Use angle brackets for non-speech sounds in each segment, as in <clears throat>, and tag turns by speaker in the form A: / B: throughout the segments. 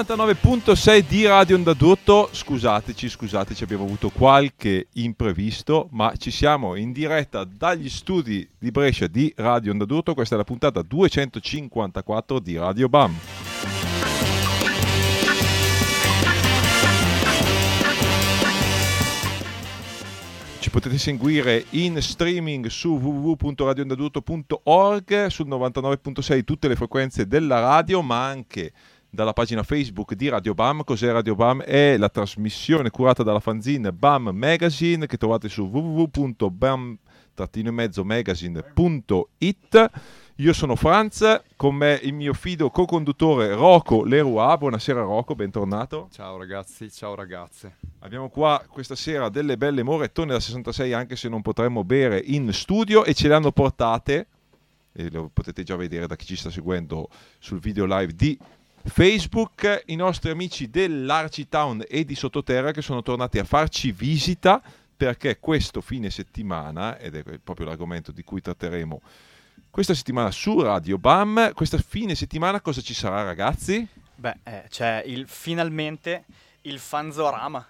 A: 99.6 di Radio Onda d'Urto, scusateci, scusateci, abbiamo avuto qualche imprevisto, ma ci siamo in diretta dagli studi di Brescia di Radio Onda d'Urto, questa è la puntata 254 di Radio BAM. Ci potete seguire in streaming su www.radioondadurto.org, sul 99.6 tutte le frequenze della radio, ma anche dalla pagina Facebook di Radio BAM. Cos'è Radio BAM? È la trasmissione curata dalla fanzine BAM Magazine che trovate su www.bam-magazine.it. Io sono Franz, con me il mio fido co-conduttore Rocco Leroy. Buonasera Rocco, bentornato.
B: Ciao ragazzi, ciao ragazze.
A: Abbiamo qua questa sera delle belle morettone da 66 anche se non potremmo bere in studio e ce le hanno portate, e lo potete già vedere da chi ci sta seguendo sul video live di Facebook, i nostri amici dell'Arcitown e di Sottoterra che sono tornati a farci visita perché questo fine settimana, ed è proprio l'argomento di cui tratteremo questa settimana su Radio BAM, questa fine settimana cosa ci sarà ragazzi?
C: Beh, eh, c'è il, finalmente il Fanzorama.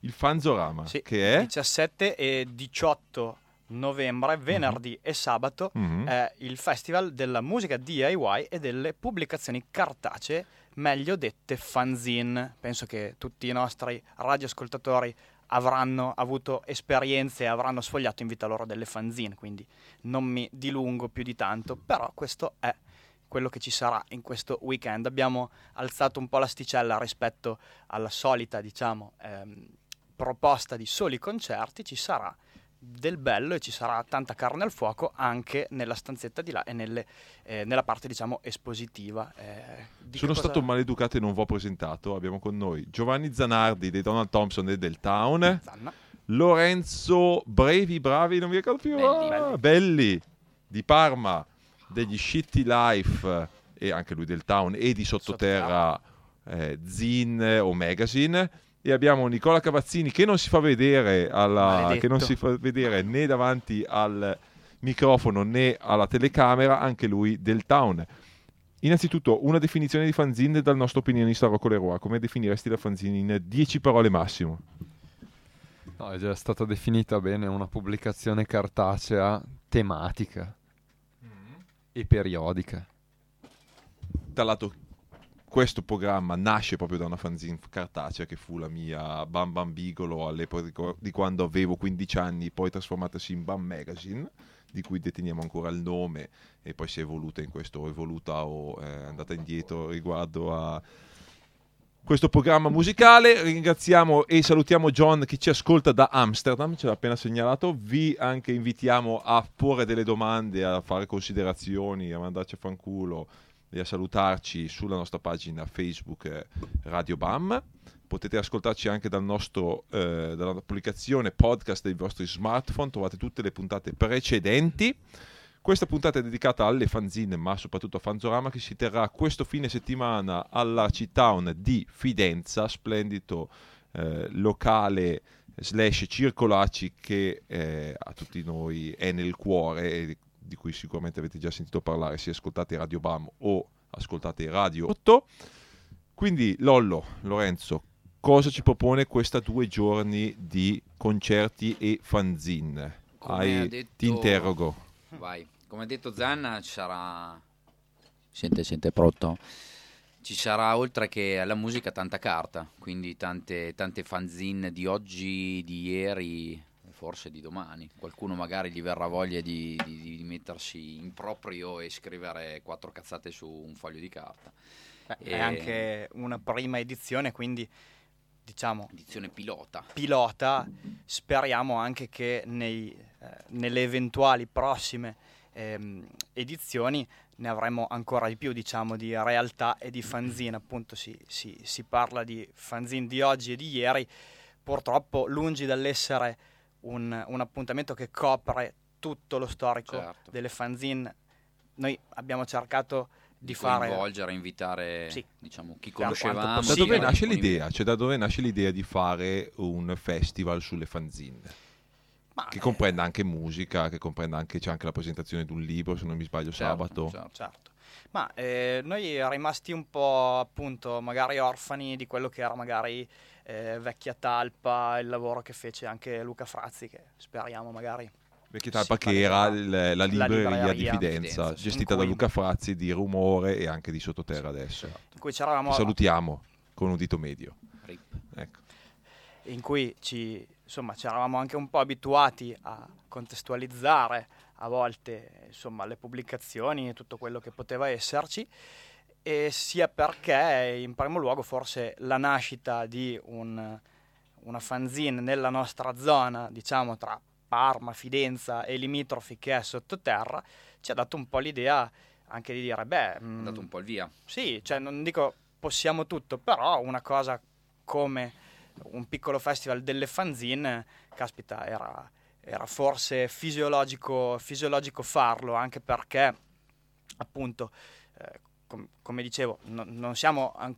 A: Il Fanzorama,
C: Sì,
A: che è?
C: 17 e 18 novembre, venerdì e sabato,
A: Mhm.
C: è il festival della musica DIY e delle pubblicazioni cartacee, meglio dette fanzine. Penso che tutti i nostri radioascoltatori avranno avuto esperienze e avranno sfogliato in vita loro delle fanzine, quindi non mi dilungo più di tanto, però questo è quello che ci sarà in questo weekend. Abbiamo alzato un po' l'asticella rispetto alla solita, diciamo, ehm, proposta di soli concerti, ci sarà del bello e ci sarà tanta carne al fuoco anche nella stanzetta di là e nelle, eh, nella parte diciamo espositiva. Eh, di
A: Sono
C: cosa-
A: stato maleducato e non vi ho presentato. Abbiamo con noi Giovanni Zanardi dei Donald Thompson e del Town,
C: Zanna.
A: Lorenzo Brevi Bravi, non mi ricordo più,
C: Belli,
A: ah,
C: belli.
A: Belli di Parma, degli Shitty Life e anche lui del Town e di Sottoterra eh, Zin o Magazine. E abbiamo Nicola Cavazzini che non si fa vedere, alla,
C: Maledetto.
A: che non si fa vedere né davanti al microfono né alla telecamera, anche lui del Town. Innanzitutto, una definizione di fanzine dal nostro opinionista Rocco Leroy. Come definiresti la fanzine in 10 parole massimo?
B: No, è già stata definita bene una pubblicazione cartacea tematica e periodica.
A: Tra l'altro, questo programma nasce proprio da una fanzine cartacea che fu la mia Bam Bam Bigolo all'epoca di quando avevo 15 anni, poi trasformatasi in Bam Magazine, di cui deteniamo ancora il nome e poi si è evoluta in questo, evoluta o è andata indietro riguardo a questo programma musicale. Ringraziamo e salutiamo John che ci ascolta da Amsterdam, ce l'ha appena segnalato. Vi anche invitiamo a porre delle domande, a fare considerazioni, a mandarci a fanculo e a salutarci sulla nostra pagina Facebook eh, Radio BAM. Potete ascoltarci anche dal nostro, eh, dall'applicazione podcast dei vostri smartphone, trovate tutte le puntate precedenti. Questa puntata è dedicata alle fanzine, ma soprattutto a Fanzorama, che si terrà questo fine settimana all'Arcitown di Fidenza, splendido eh, locale slash circolacci che eh, a tutti noi è nel cuore di cui sicuramente avete già sentito parlare se ascoltate Radio BAM o ascoltate Radio 8. Quindi Lollo, Lorenzo, cosa ci propone questa due giorni di concerti e fanzine?
D: Come
A: Hai-
D: ha detto-
A: Ti interrogo.
D: Vai. Come ha detto Zanna, ci sarà. Sente, sente pronto. Ci sarà oltre che alla musica tanta carta, quindi tante, tante fanzine di oggi, di ieri, forse di domani. Qualcuno magari gli verrà voglia di, di- di mettersi in proprio e scrivere quattro cazzate su un foglio di carta.
C: Beh,
D: E-
C: È anche una prima edizione, quindi diciamo
D: Edizione pilota.
C: pilota. Speriamo anche che nei, eh, nelle eventuali prossime ehm, edizioni ne avremo ancora di più, diciamo, di realtà e di fanzine. Appunto, si, si- si parla di fanzine di oggi e di ieri. Purtroppo, lungi dall'essere un, un appuntamento che copre tutto lo storico
D: Certo.
C: delle fanzine, noi abbiamo cercato di,
D: Di
C: fare
D: coinvolgere, invitare
C: Sì.
D: diciamo, chi conoscevamo.
A: Da dove
C: eh,
A: nasce l'idea? Cioè, da dove nasce l'idea di fare un festival sulle fanzine?
C: Ma,
A: Che
C: eh,
A: comprenda anche musica, che comprenda anche, c'è anche la presentazione di un libro, se non mi sbaglio,
D: Certo,
A: sabato.
D: certo.
C: certo. Ma eh, noi rimasti un po' appunto magari orfani di quello che era magari eh, vecchia talpa, il lavoro che fece anche Luca Frazzi, che speriamo magari
A: Vecchia Talpa che era il- la libreria, di Fidenza,
D: Fidenza,
A: gestita
C: in
A: da
C: cui-
A: Luca Frazzi di Rumore e anche di Sottoterra adesso.
C: in cui c'eravamo
A: Ti salutiamo con un dito medio.
D: Rip.
A: Ecco.
C: in cui ci, insomma, ci eravamo anche un po' abituati a contestualizzare a volte insomma, le pubblicazioni e tutto quello che poteva esserci, e sia perché in primo luogo forse la nascita di un- una fanzine nella nostra zona, diciamo tra Parma, Fidenza e limitrofi che è sottoterra, ci ha dato un po' l'idea anche di dire, beh,
D: È
C: mm,
D: andato un po' il via.
C: sì, cioè non dico possiamo tutto, però una cosa come un piccolo festival delle fanzine, caspita, era, era forse fisiologico, fisiologico farlo, anche perché appunto, eh, com- come dicevo, no- non siamo an-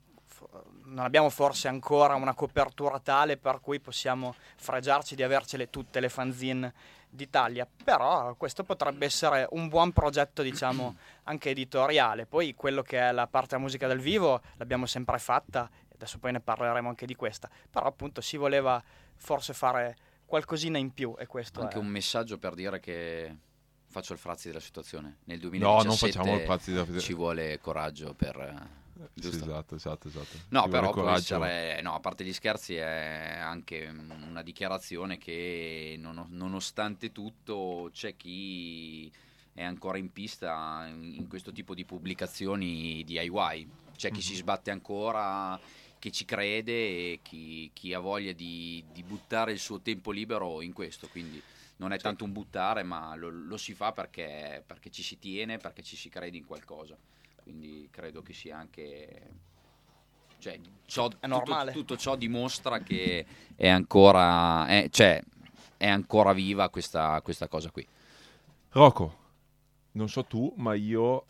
C: non abbiamo forse ancora una copertura tale per cui possiamo fregiarci di avercele tutte le fanzine d'Italia, però questo potrebbe essere un buon progetto, diciamo, <clears throat> anche editoriale. Poi quello che è la parte della musica dal vivo l'abbiamo sempre fatta, adesso poi ne parleremo anche di questa, però appunto si voleva forse fare qualcosina in più e questo
D: Anche
C: è...
D: un messaggio per dire che faccio il frazzi della situazione. Nel
A: No,
D: 2017
A: non facciamo il Frazzi della
D: ci vuole coraggio per... eh,
A: Sì, esatto, esatto, esatto.
D: No,
A: Ci
D: però può essere, no, a parte gli scherzi, è anche una dichiarazione che non- nonostante tutto c'è chi è ancora in pista in in questo tipo di pubblicazioni DIY, c'è chi
A: Mhm.
D: si sbatte ancora, che ci crede e chi, chi ha voglia di, di buttare il suo tempo libero in questo, quindi non è tanto un buttare, ma lo, lo si fa perché, perché ci si tiene, perché ci si crede in qualcosa. Quindi credo che sia anche cioè, ciò- tutto,
C: normale.
D: tutto ciò dimostra che è ancora, è, cioè, è ancora viva questa, questa cosa qui.
A: Rocco, non so tu, ma io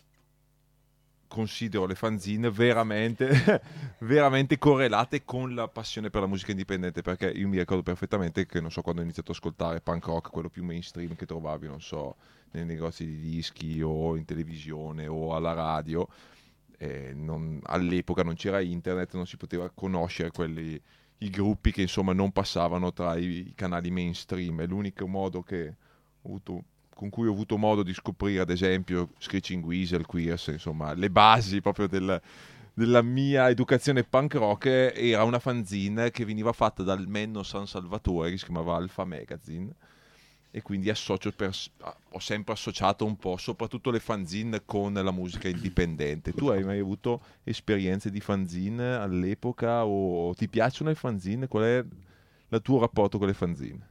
A: considero le fanzine veramente, <laughs> veramente correlate con la passione per la musica indipendente, perché io mi ricordo perfettamente che non so quando ho iniziato ad ascoltare punk rock, quello più mainstream che trovavi, non so, nei negozi di dischi o in televisione o alla radio, eh, non- all'epoca non c'era internet, non si poteva conoscere quelli, i gruppi che insomma non passavano tra i, i canali mainstream, è l'unico modo che ho avuto con cui ho avuto modo di scoprire, ad esempio, Screeching Weasel, Queers, insomma, le basi proprio del- della mia educazione punk rock era una fanzine che veniva fatta dal Menno San Salvatore, che si chiamava Alpha Magazine, e quindi per- ho sempre associato un po', soprattutto le fanzine, con la musica indipendente. Tu hai mai avuto esperienze di fanzine all'epoca o ti piacciono le fanzine? Qual è il tuo rapporto con le fanzine?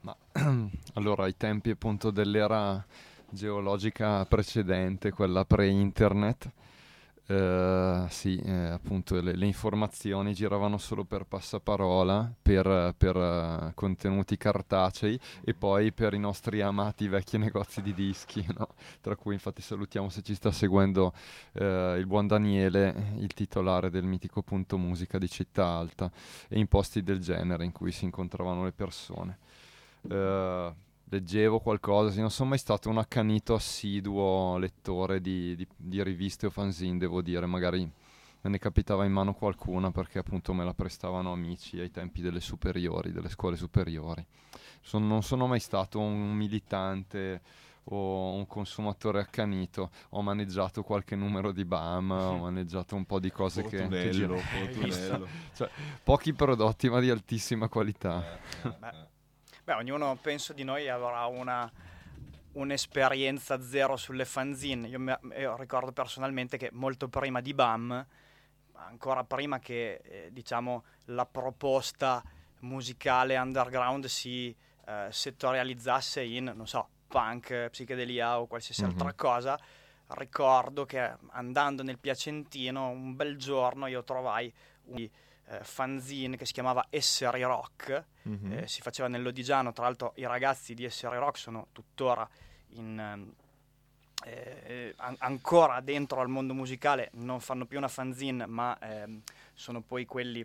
B: Ma <clears throat> allora, ai tempi appunto dell'era geologica precedente, quella pre-internet, eh, sì, eh, appunto le, le informazioni giravano solo per passaparola, per, per, eh, contenuti cartacei e poi per i nostri amati vecchi <laughs> negozi di dischi, no? tra cui infatti salutiamo se ci sta seguendo eh, il buon Daniele, il titolare del mitico punto musica di Città Alta, e in posti del genere in cui si incontravano le persone. Eh, leggevo qualcosa, non sono mai stato un accanito assiduo lettore di, di- di riviste o fanzine, devo dire, magari me ne capitava in mano qualcuna perché appunto me la prestavano amici ai tempi delle superiori, delle scuole superiori. Son- non sono mai stato un militante o un consumatore accanito, ho maneggiato qualche numero di BAM, ho <laughs> maneggiato un po' di cose che, che
A: Fortunello, Fortunello. <laughs>
B: pochi prodotti ma di altissima qualità.
C: Beh, beh, ognuno penso di noi avrà una un'esperienza zero sulle fanzine. Io, me- io ricordo personalmente che molto prima di BAM, ancora prima che eh, diciamo la proposta musicale underground si eh, settorializzasse in, non so, punk, psichedelia o qualsiasi
A: Mhm.
C: altra cosa, ricordo che andando nel Piacentino un bel giorno io trovai un eh, fanzine che si chiamava Essere Rock,
A: Mhm.
C: eh, si faceva nell'Odigiano, tra l'altro i ragazzi di Essere Rock sono tuttora in, ehm, eh, an- ancora dentro al mondo musicale, non fanno più una fanzine, ma ehm, sono poi quelli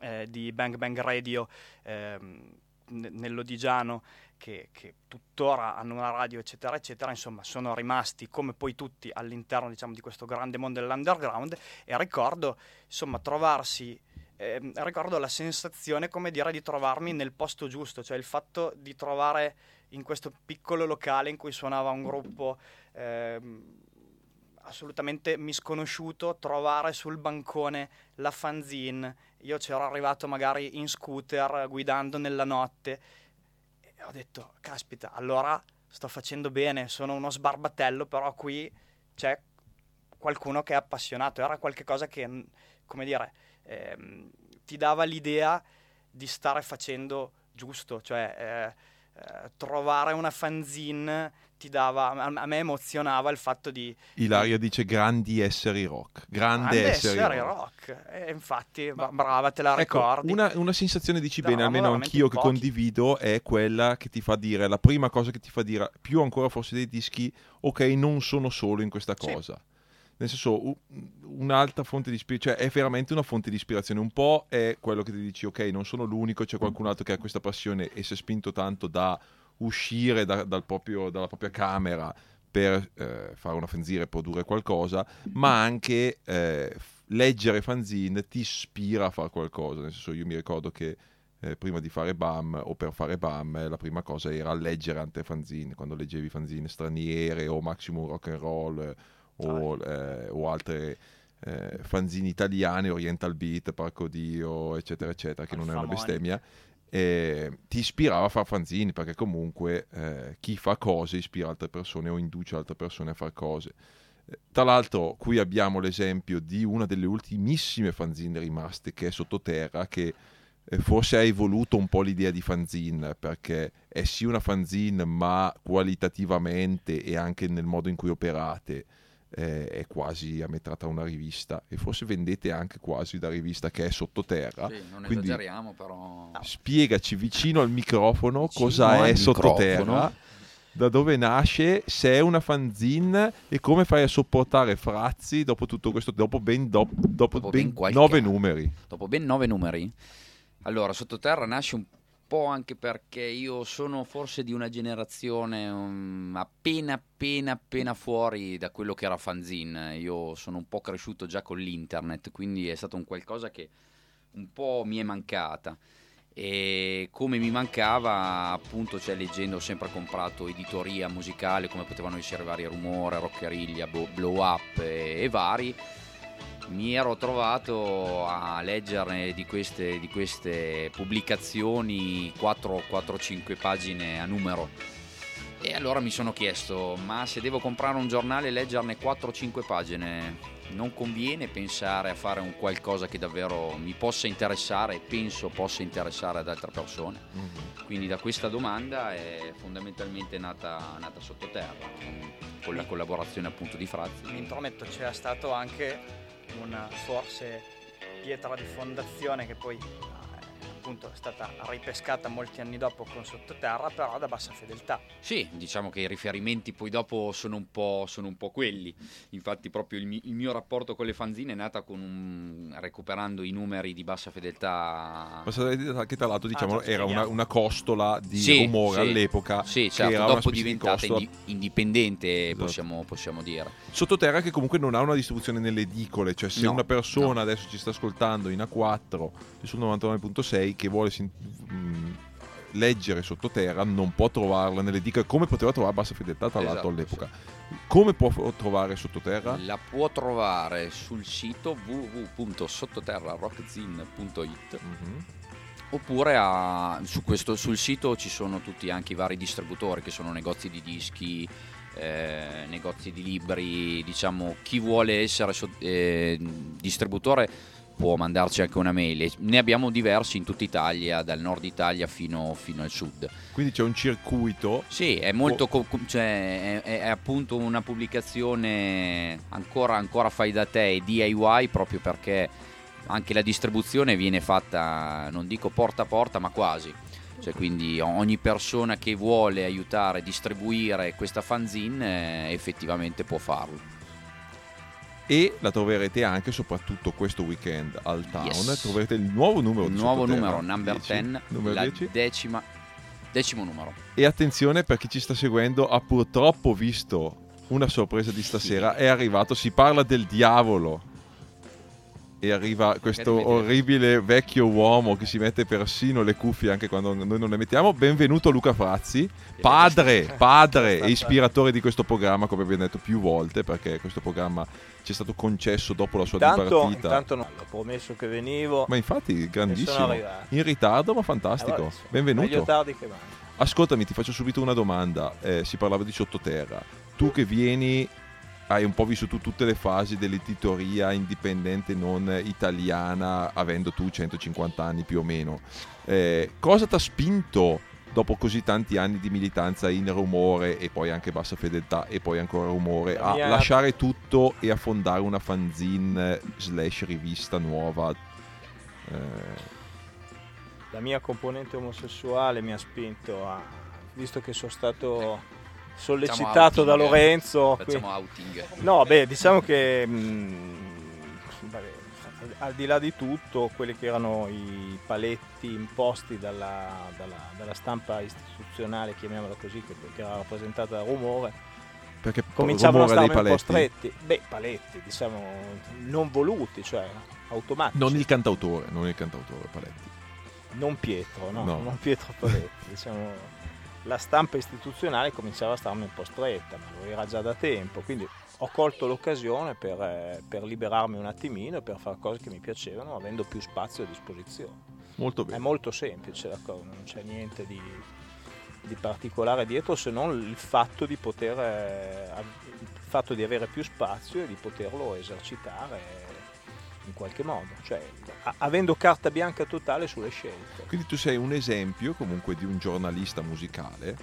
C: eh, di Bang Bang Radio, ehm, ne- nell'Odigiano che, che tuttora hanno una radio, eccetera, eccetera, insomma, sono rimasti come poi tutti all'interno diciamo, di questo grande mondo dell'underground e ricordo insomma trovarsi eh, ricordo la sensazione come dire di trovarmi nel posto giusto cioè il fatto di trovare in questo piccolo locale in cui suonava un gruppo ehm, assolutamente misconosciuto trovare sul bancone la fanzine. Io c'ero arrivato magari in scooter guidando nella notte e ho detto caspita allora sto facendo bene sono uno sbarbatello però qui c'è qualcuno che è appassionato. Era qualcosa che come dire ehm, ti dava l'idea di stare facendo giusto, cioè eh, eh, trovare una fanzine ti dava, a, a, me emozionava il fatto di...
A: Ilaria dice grandi esseri rock, grande, grande esseri,
C: esseri rock. rock. E infatti, Ma, brava, te la ecco, ricordi.
A: Una, una sensazione, dici bene, almeno anch'io che condivido, è quella che ti fa dire, la prima cosa che ti fa dire, più ancora forse dei dischi, ok, non sono solo in questa cosa. Sì nel senso un'altra fonte di ispirazione, cioè è veramente una fonte di ispirazione, un po' è quello che ti dici ok non sono l'unico, c'è qualcun altro che ha questa passione e si è spinto tanto da uscire da, dal proprio, dalla propria camera per eh, fare una fanzine e produrre qualcosa, ma anche eh, leggere fanzine ti ispira a fare qualcosa, nel senso io mi ricordo che eh, prima di fare BAM o per fare BAM la prima cosa era leggere altre fanzine, quando leggevi fanzine straniere o Maximum Rock and Roll o, eh, o altre eh, fanzine italiane, Oriental Beat, Parco Dio, eccetera, eccetera, che non è una bestemmia. Eh, ti ispirava a fare fanzini perché comunque eh, chi fa cose ispira altre persone o induce altre persone a fare cose. Tra l'altro, qui abbiamo l'esempio di una delle ultimissime fanzine rimaste che è sottoterra, che eh, forse ha evoluto un po' l'idea di fanzine perché è sì una fanzine, ma qualitativamente e anche nel modo in cui operate eh, è quasi a metà tra una rivista e forse vendete anche quasi da rivista che è sottoterra.
D: Sì, non Quindi esageriamo però.
A: Spiegaci vicino al microfono vicino cosa è sottoterra. Da dove nasce, se è una fanzine e come fai a sopportare Frazzi dopo tutto questo, dopo ben, do, dopo dopo ben, ben nove anno. numeri?
D: Dopo ben nove numeri? Allora, Sottoterra nasce un po' anche perché io sono forse di una generazione um, appena appena appena fuori da quello che era fanzine. Io sono un po' cresciuto già con l'internet, quindi è stato un qualcosa che un po' mi è mancata. E come mi mancava, appunto, cioè leggendo, ho sempre comprato editoria musicale, come potevano essere vari rumore, rockeriglia, blow up e, e vari mi ero trovato a leggerne di queste, di queste pubblicazioni 4-5 pagine a numero. E allora mi sono chiesto, ma se devo comprare un giornale e leggerne 4-5 pagine, non conviene pensare a fare un qualcosa che davvero mi possa interessare e penso possa interessare ad altre persone? Mm-hmm. Quindi da questa domanda è fondamentalmente nata, nata sottoterra, con la collaborazione appunto di Frazzi.
C: Mi intrometto, c'era stato anche una forse pietra di fondazione che poi appunto è stata ripescata molti anni dopo con sottoterra, però da bassa fedeltà.
D: Sì, diciamo che i riferimenti poi dopo sono un po', sono un po quelli. Infatti, proprio il, mi- il, mio rapporto con le fanzine è nata un, recuperando i numeri di bassa fedeltà.
A: Bassa fedeltà, che tra l'altro diciamo ah, era una, una, costola di sì, rumore sì. all'epoca.
D: Sì, certo, dopo diventata indi- indipendente, esatto. possiamo, possiamo, dire.
A: Sottoterra che comunque non ha una distribuzione nelle edicole, cioè se no, una persona no. adesso ci sta ascoltando in A4 sul 99.6 che vuole mh, mm, leggere sottoterra non può trovarla nelle diche come poteva trovare Bassa Fedeltà tra esatto, l'altro all'epoca. Sì. Come può trovare sottoterra?
D: La può trovare sul sito www.sottoterrarockzin.it mm-hmm. oppure a, su questo, sul sito ci sono tutti anche i vari distributori che sono negozi di dischi, eh, negozi di libri, diciamo chi vuole essere eh, distributore può mandarci anche una mail. Ne abbiamo diversi in tutta Italia, dal nord Italia fino, fino al sud.
A: Quindi c'è un circuito?
D: Sì, è molto. Co- cioè, è, è, appunto una pubblicazione ancora, ancora fai da te e DIY proprio perché anche la distribuzione viene fatta, non dico porta a porta, ma quasi. Cioè, quindi ogni persona che vuole aiutare a distribuire questa fanzine eh, effettivamente può farlo
A: e la troverete anche soprattutto questo weekend al town yes. troverete il nuovo numero
D: il nuovo numero number 10, 10 la 10. decima Decimo numero.
A: E attenzione per chi ci sta seguendo, ha purtroppo visto una sorpresa di stasera. È arrivato, si parla del diavolo. E arriva questo orribile vecchio uomo che si mette persino le cuffie anche quando noi non le mettiamo. Benvenuto Luca Frazzi, padre, padre e ispiratore di questo programma, come abbiamo detto più volte, perché questo programma ci è stato concesso dopo la sua
E: Intanto,
A: dipartita.
E: intanto no, ho promesso che venivo.
A: Ma infatti, grandissimo. In ritardo, ma fantastico.
E: insomma,
A: Benvenuto.
E: Meglio tardi che mai.
A: Ascoltami, ti faccio subito una domanda. Eh, si parlava di sottoterra. Tu che vieni, hai un po' vissuto tutte le fasi dell'editoria indipendente non italiana, avendo tu 150 anni più o meno. Eh, cosa ti ha spinto, dopo così tanti anni di militanza in rumore e poi anche bassa fedeltà e poi ancora rumore, a
E: mia-
A: lasciare tutto e a fondare una fanzine slash rivista nuova? Eh,
E: La mia componente omosessuale mi ha spinto a. visto che sono stato sollecitato
D: outing,
E: da
D: eh.
E: Lorenzo. qui-
D: Facciamo outing.
E: No, beh, diciamo che mh, vabbè, al di là di tutto, quelli che erano i paletti imposti dalla, dalla- dalla stampa istituzionale, chiamiamola così, che, che era rappresentata da rumore,
A: perché
E: cominciavano a starmi un po' stretti. Beh, paletti, diciamo, non voluti, cioè automatici.
A: Non il cantautore, non il cantautore Paletti.
E: Non Pietro, no,
A: No.
E: non Pietro Paletti, diciamo, la stampa istituzionale cominciava a starmi un po' stretta, ma lo era già da tempo, quindi ho colto l'occasione per, eh, per liberarmi un attimino, per fare cose che mi piacevano, avendo più spazio a disposizione.
A: Molto
E: È
A: bene.
E: molto semplice la cosa, non c'è niente di, di particolare dietro se non il fatto di poter, eh, il fatto di avere più spazio e di poterlo esercitare in qualche modo, cioè a- avendo carta bianca totale sulle scelte.
A: Quindi tu sei un esempio comunque di un giornalista musicale,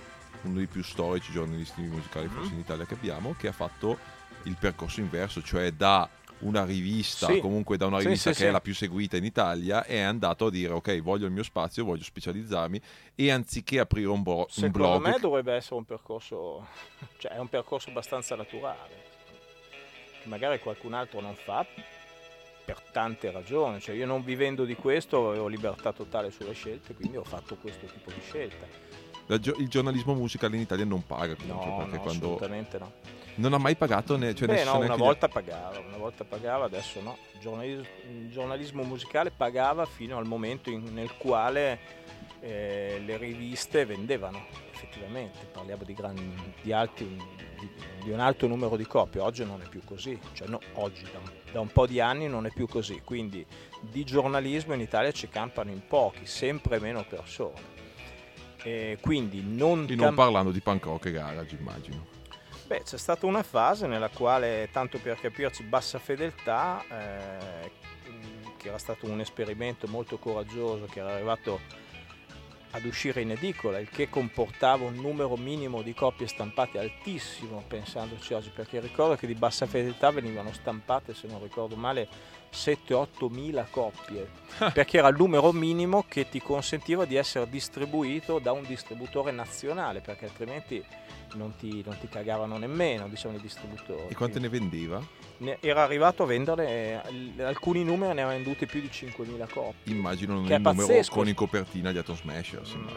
A: uno dei più storici giornalisti musicali
E: Mhm.
A: forse in Italia che abbiamo, che ha fatto il percorso inverso, cioè da una rivista,
E: Sì.
A: comunque da una rivista
E: sì,
A: che
E: sì.
A: è la più seguita in Italia, è andato a dire ok, voglio il mio spazio, voglio specializzarmi e anziché aprire un, bo- un
E: Secondo
A: blog...
E: me dovrebbe essere un percorso, <laughs> cioè è un percorso abbastanza naturale, che magari qualcun altro non fa per tante ragioni, cioè io non vivendo di questo avevo libertà totale sulle scelte, quindi ho fatto questo tipo di scelta.
A: Gio- il giornalismo musicale in Italia non paga comunque,
E: No,
A: perché
E: no,
A: quando
E: assolutamente no.
A: non ha mai pagato né, cioè
E: Beh, no, una
A: neanche gli-
E: volta pagava, una volta pagava, adesso no. Il giornalis- giornalismo musicale pagava fino al momento in- nel quale eh, le riviste vendevano, effettivamente. Parliamo di, gran- di alti- di- di un alto numero di copie, oggi non è più così, cioè no, oggi da un, da un po' di anni non è più così, quindi di giornalismo in Italia ci campano in pochi, sempre meno persone. E quindi non,
A: E non
E: cam-
A: parlando di punk rock e garage, immagino.
E: Beh, c'è stata una fase nella quale, tanto per capirci, bassa fedeltà, eh, che era stato un esperimento molto coraggioso, che era arrivato ad uscire in edicola, il che comportava un numero minimo di copie stampate altissimo, pensandoci oggi, perché ricordo che di bassa fedeltà venivano stampate, se non ricordo male, 7-8 mila coppie, perché era il numero minimo che ti consentiva di essere distribuito da un distributore nazionale, perché altrimenti non ti, non ti cagavano nemmeno, diciamo, i distributori.
A: E quante ne vendeva?
E: Ne- Era arrivato a vendere, eh, alcuni numeri ne ha venduti più di 5.000 coppie.
A: Immagino il numero
E: pazzesco.
A: con in copertina gli Atom Smashers.
E: Mm,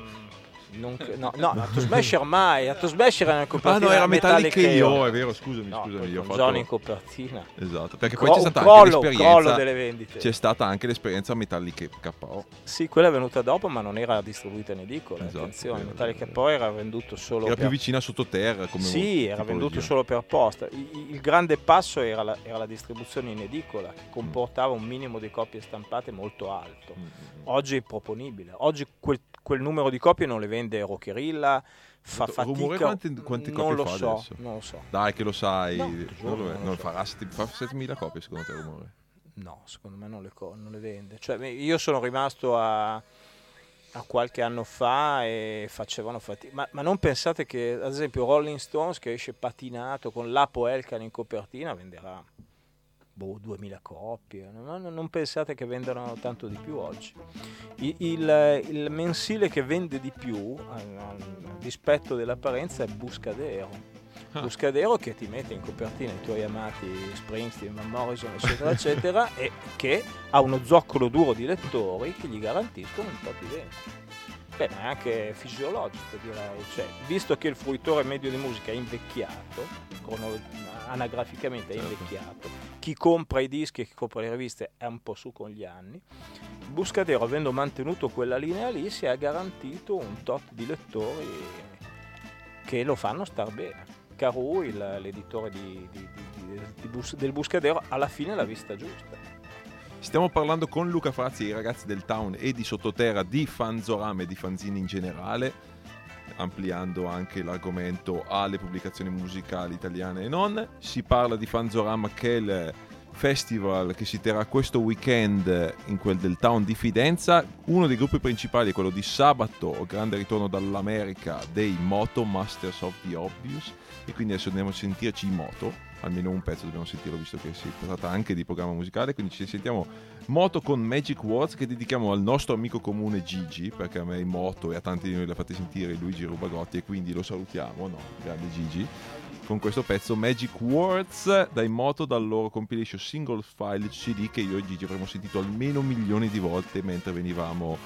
E: non no, <laughs> no, Atto Smasher mai, Atto Smasher era in
A: Ah
E: copertina
A: no, era Metallic io,
E: Io.
A: è vero, scusami,
E: No,
A: scusami, io ho fatto...
E: Johnny in copertina.
A: Esatto, perché
E: Cro-
A: poi c'è stata
E: crollo,
A: anche l'esperienza...
E: delle vendite.
A: C'è stata anche l'esperienza Metallic KO.
E: Sì, quella è venuta dopo, ma non era distribuita in edicola.
A: Esatto,
E: attenzione,
A: vero,
E: Metallica
A: vero.
E: poi era venduto solo
A: Era
E: per
A: più vicina sottoterra come
E: Sì, era
A: tipologia.
E: venduto solo per posta. I- i- Il grande passo era la, era la distribuzione in edicola, che comportava un minimo di copie stampate molto alto.
A: Mm, mm, mm.
E: Oggi è improponibile. Oggi quel, quel numero di copie non le vende Roccherilla, fa
A: Rumore
E: fatica.
A: quante- quante
E: non
A: copie
E: lo
A: fa
E: so,
A: adesso?
E: non lo so.
A: Dai che lo sai,
E: No,
A: non, lo-
E: non
A: non
E: so.
A: farà sette- fa 7000 copie secondo te Rumore?
E: No, secondo me non le, non le vende. Cioè, io sono rimasto a, a qualche anno fa e facevano fatica. Ma, ma non pensate che, ad esempio, Rolling Stones che esce patinato con l'Apo Elkan in copertina venderà boh, 2000 copie. No, no, non pensate che vendano tanto di più oggi. Il, il mensile che vende di più, a, a dispetto dell'apparenza, è Buscadero.
A: Ah.
E: Buscadero che ti mette in copertina i tuoi amati Springsteen, Van Morrison, eccetera, <laughs> eccetera, e che ha uno zoccolo duro di lettori che gli garantiscono un po' di vendita. Beh, ma è anche fisiologico direi, cioè, visto che il fruitore medio di musica è invecchiato, crono- anagraficamente è
A: Certo.
E: invecchiato, chi compra i dischi e chi compra le riviste è un po' su con gli anni, Buscadero avendo mantenuto quella linea lì si è garantito un tot di lettori che lo fanno star bene. Caru, il- l'editore di- di- di- Bus- del Buscadero, alla fine l'ha vista giusta.
A: Stiamo parlando con Luca Frazzi i ragazzi del Town e di Sottoterra di fanzorame e di fanzine in generale, ampliando anche l'argomento alle pubblicazioni musicali italiane e non. Si parla di Fanzorama che è il festival che si terrà questo weekend in quel del Town di Fidenza. Uno dei gruppi principali è quello di sabato, grande ritorno dall'America dei Moto Masters of the Obvious e quindi adesso andiamo a sentirci i Moto, almeno un pezzo dobbiamo sentirlo visto che si tratta anche di programma musicale, quindi ci sentiamo Moto con Magic Words che dedichiamo al nostro amico comune Gigi, perché a me i Moto e a tanti di noi l'ha fate sentire Luigi Rubagotti e quindi lo salutiamo, no? Grande Gigi. Con questo pezzo Magic Words dai Moto dal loro compilation single file CD che io e Gigi avremmo sentito almeno milioni di volte mentre venivamo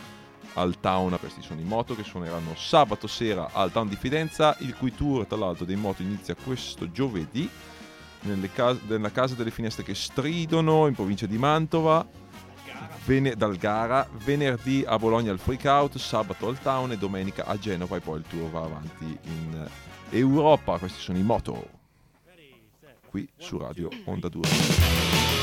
A: al town. Questi sono i Moto che suoneranno sabato sera al town di Fidenza, il cui tour tra l'altro dei Moto inizia questo giovedì cas- nella casa delle finestre che stridono in provincia di Mantova. Vene- dal Gara, venerdì a Bologna al Freak Out, sabato al Town e domenica a Genova e poi il tour va avanti in Europa. Questi sono i Moto qui su Radio Onda 2.